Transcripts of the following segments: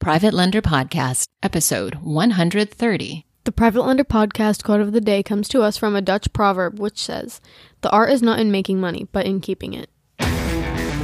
Private Lender Podcast, episode 130. The Private Lender Podcast quote of the day comes to us from a Dutch proverb which says, The art is not in making money, but in keeping it.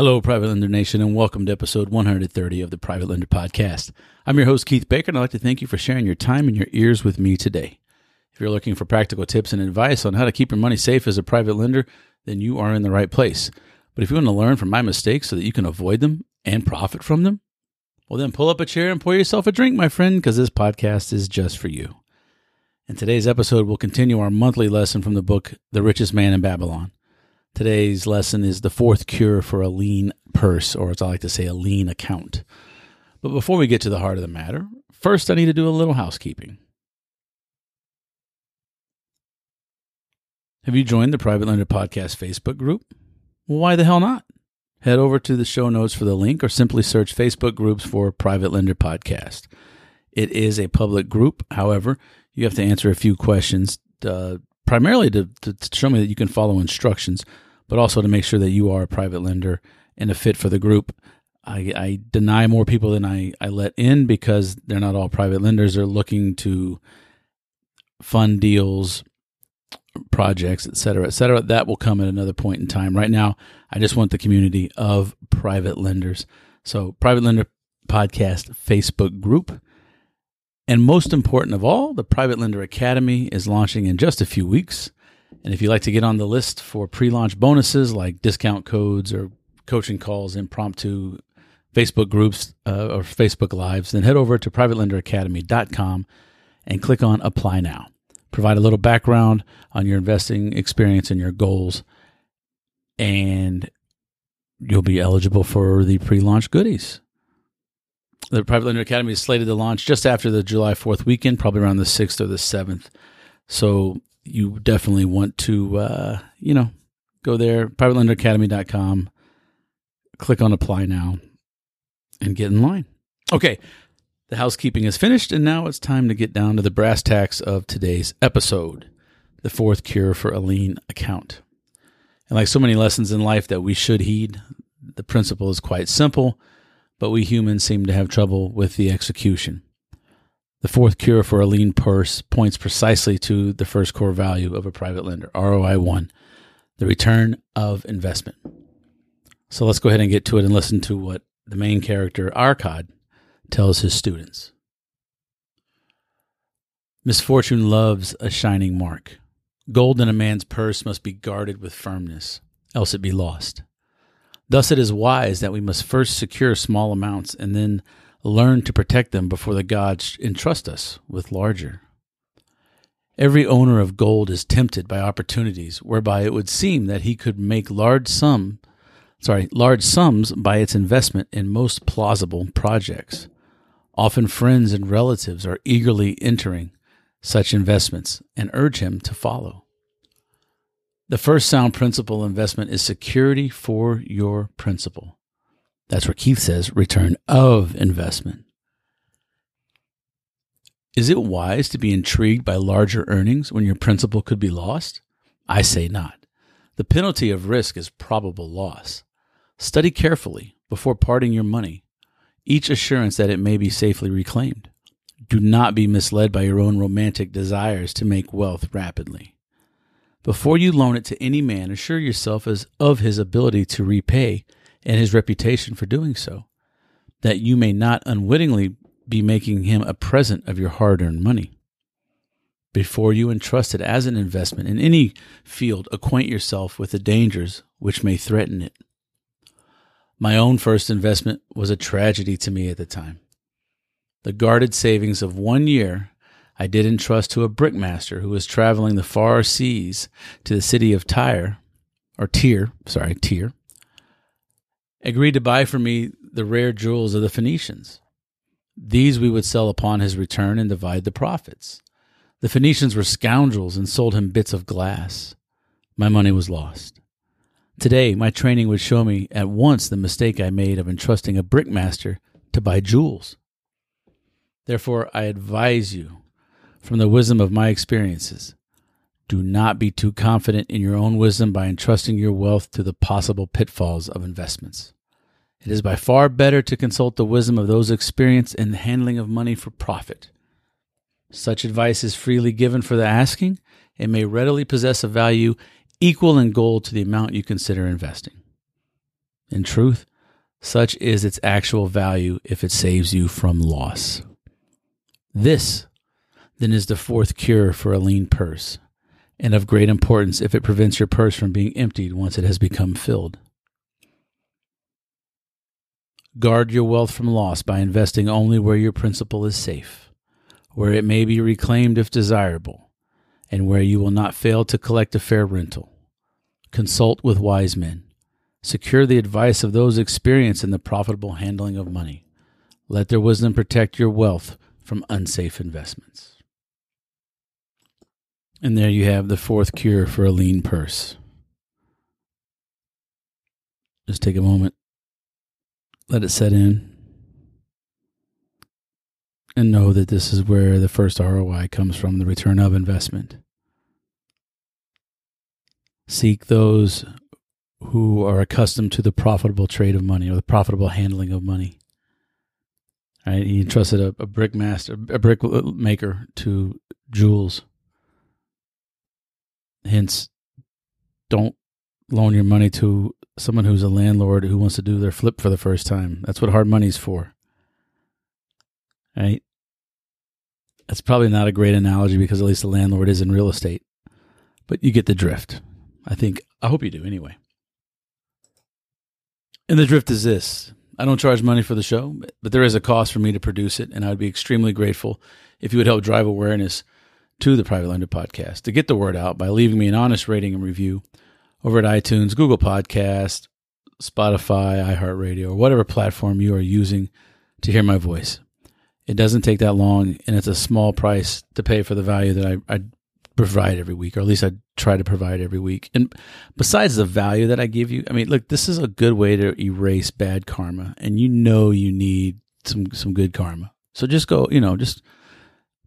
Hello, Private Lender Nation, and welcome to episode 130 of the Private Lender Podcast. I'm your host, Keith Baker, and I'd like to thank you for sharing your time and your ears with me today. If you're looking for practical tips and advice on how to keep your money safe as a private lender, then you are in the right place. But if you want to learn from my mistakes so that you can avoid them and profit from them, well, then pull up a chair and pour yourself a drink, my friend, because this podcast is just for you. In today's episode, we'll continue our monthly lesson from the book The Richest Man in Babylon. Today's lesson is the fourth cure for a lean purse, or as I like to say, a lean account. But before we get to the heart of the matter, first I need to do a little housekeeping. Have you joined the Private Lender Podcast Facebook group? Well, why the hell not? Head over to the show notes for the link or simply search Facebook groups for Private Lender Podcast. It is a public group. However, you have to answer a few questions uh, primarily to, to, to show me that you can follow instructions, but also to make sure that you are a private lender and a fit for the group. I, I deny more people than I, I let in because they're not all private lenders. They're looking to fund deals, projects, et cetera, et cetera. That will come at another point in time. Right now, I just want the community of private lenders. So, Private Lender Podcast Facebook group. And most important of all, the Private Lender Academy is launching in just a few weeks. And if you'd like to get on the list for pre launch bonuses like discount codes or coaching calls, impromptu Facebook groups uh, or Facebook Lives, then head over to privatelenderacademy.com and click on Apply Now. Provide a little background on your investing experience and your goals, and you'll be eligible for the pre launch goodies. The Private Lender Academy is slated to launch just after the July 4th weekend, probably around the 6th or the 7th. So you definitely want to, uh, you know, go there, privatelenderacademy.com, click on apply now, and get in line. Okay, the housekeeping is finished, and now it's time to get down to the brass tacks of today's episode the fourth cure for a lean account. And like so many lessons in life that we should heed, the principle is quite simple but we humans seem to have trouble with the execution. The fourth cure for a lean purse points precisely to the first core value of a private lender, ROI1, the return of investment. So let's go ahead and get to it and listen to what the main character, Arkad, tells his students. Misfortune loves a shining mark. Gold in a man's purse must be guarded with firmness, else it be lost. Thus, it is wise that we must first secure small amounts and then learn to protect them before the gods entrust us with larger. Every owner of gold is tempted by opportunities whereby it would seem that he could make large sum, sorry, large sums by its investment in most plausible projects. Often friends and relatives are eagerly entering such investments and urge him to follow. The first sound principle investment is security for your principal. That's where Keith says return of investment. Is it wise to be intrigued by larger earnings when your principal could be lost? I say not. The penalty of risk is probable loss. Study carefully before parting your money, each assurance that it may be safely reclaimed. Do not be misled by your own romantic desires to make wealth rapidly. Before you loan it to any man, assure yourself as of his ability to repay and his reputation for doing so, that you may not unwittingly be making him a present of your hard earned money. Before you entrust it as an investment in any field, acquaint yourself with the dangers which may threaten it. My own first investment was a tragedy to me at the time. The guarded savings of one year I did entrust to a brickmaster who was traveling the far seas to the city of Tyre, or Tyre, sorry, Tyre, agreed to buy for me the rare jewels of the Phoenicians. These we would sell upon his return and divide the profits. The Phoenicians were scoundrels and sold him bits of glass. My money was lost. Today, my training would show me at once the mistake I made of entrusting a brickmaster to buy jewels. Therefore, I advise you, from the wisdom of my experiences, do not be too confident in your own wisdom by entrusting your wealth to the possible pitfalls of investments. It is by far better to consult the wisdom of those experienced in the handling of money for profit. Such advice is freely given for the asking and may readily possess a value equal in gold to the amount you consider investing. In truth, such is its actual value if it saves you from loss. This, then, is the fourth cure for a lean purse, and of great importance if it prevents your purse from being emptied once it has become filled. Guard your wealth from loss by investing only where your principal is safe, where it may be reclaimed if desirable, and where you will not fail to collect a fair rental. Consult with wise men. Secure the advice of those experienced in the profitable handling of money. Let their wisdom protect your wealth from unsafe investments. And there you have the fourth cure for a lean purse. Just take a moment let it set in and know that this is where the first ROI comes from the return of investment. Seek those who are accustomed to the profitable trade of money or the profitable handling of money. Right? He entrusted a, a brick master, a brick maker to jewels. Hence, don't loan your money to someone who's a landlord who wants to do their flip for the first time. That's what hard money's for. Right? That's probably not a great analogy because at least the landlord is in real estate. But you get the drift. I think I hope you do anyway. And the drift is this. I don't charge money for the show, but there is a cost for me to produce it, and I'd be extremely grateful if you would help drive awareness to the Private Lender podcast to get the word out by leaving me an honest rating and review over at iTunes, Google Podcast, Spotify, iHeartRadio, or whatever platform you are using to hear my voice. It doesn't take that long, and it's a small price to pay for the value that I, I provide every week, or at least I try to provide every week. And besides the value that I give you, I mean, look, this is a good way to erase bad karma, and you know you need some some good karma. So just go, you know, just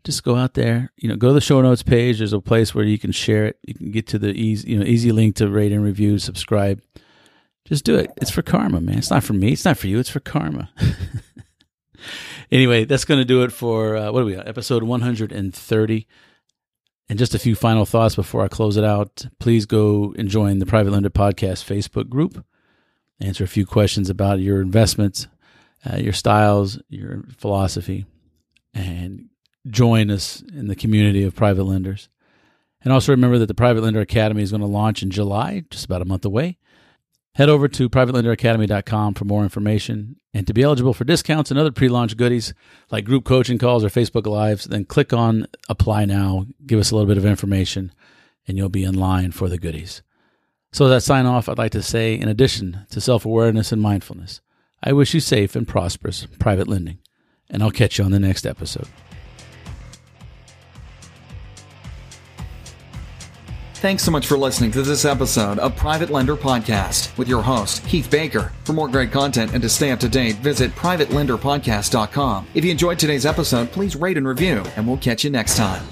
just go out there, you know, go to the show notes page. There's a place where you can share it. You can get to the easy, you know, easy link to rate and review, subscribe. Just do it. It's for karma, man. It's not for me. It's not for you. It's for karma. anyway, that's going to do it for uh, what are we? Episode 130. And just a few final thoughts before I close it out. Please go and join the Private Lender Podcast Facebook group. Answer a few questions about your investments, uh, your styles, your philosophy, and join us in the community of private lenders. And also remember that the Private Lender Academy is going to launch in July, just about a month away. Head over to privatelenderacademy.com for more information. And to be eligible for discounts and other pre launch goodies like group coaching calls or Facebook Lives, then click on Apply Now, give us a little bit of information, and you'll be in line for the goodies. So, as I sign off, I'd like to say, in addition to self awareness and mindfulness, I wish you safe and prosperous private lending. And I'll catch you on the next episode. Thanks so much for listening to this episode of Private Lender Podcast with your host, Keith Baker. For more great content and to stay up to date, visit privatelenderpodcast.com. If you enjoyed today's episode, please rate and review, and we'll catch you next time.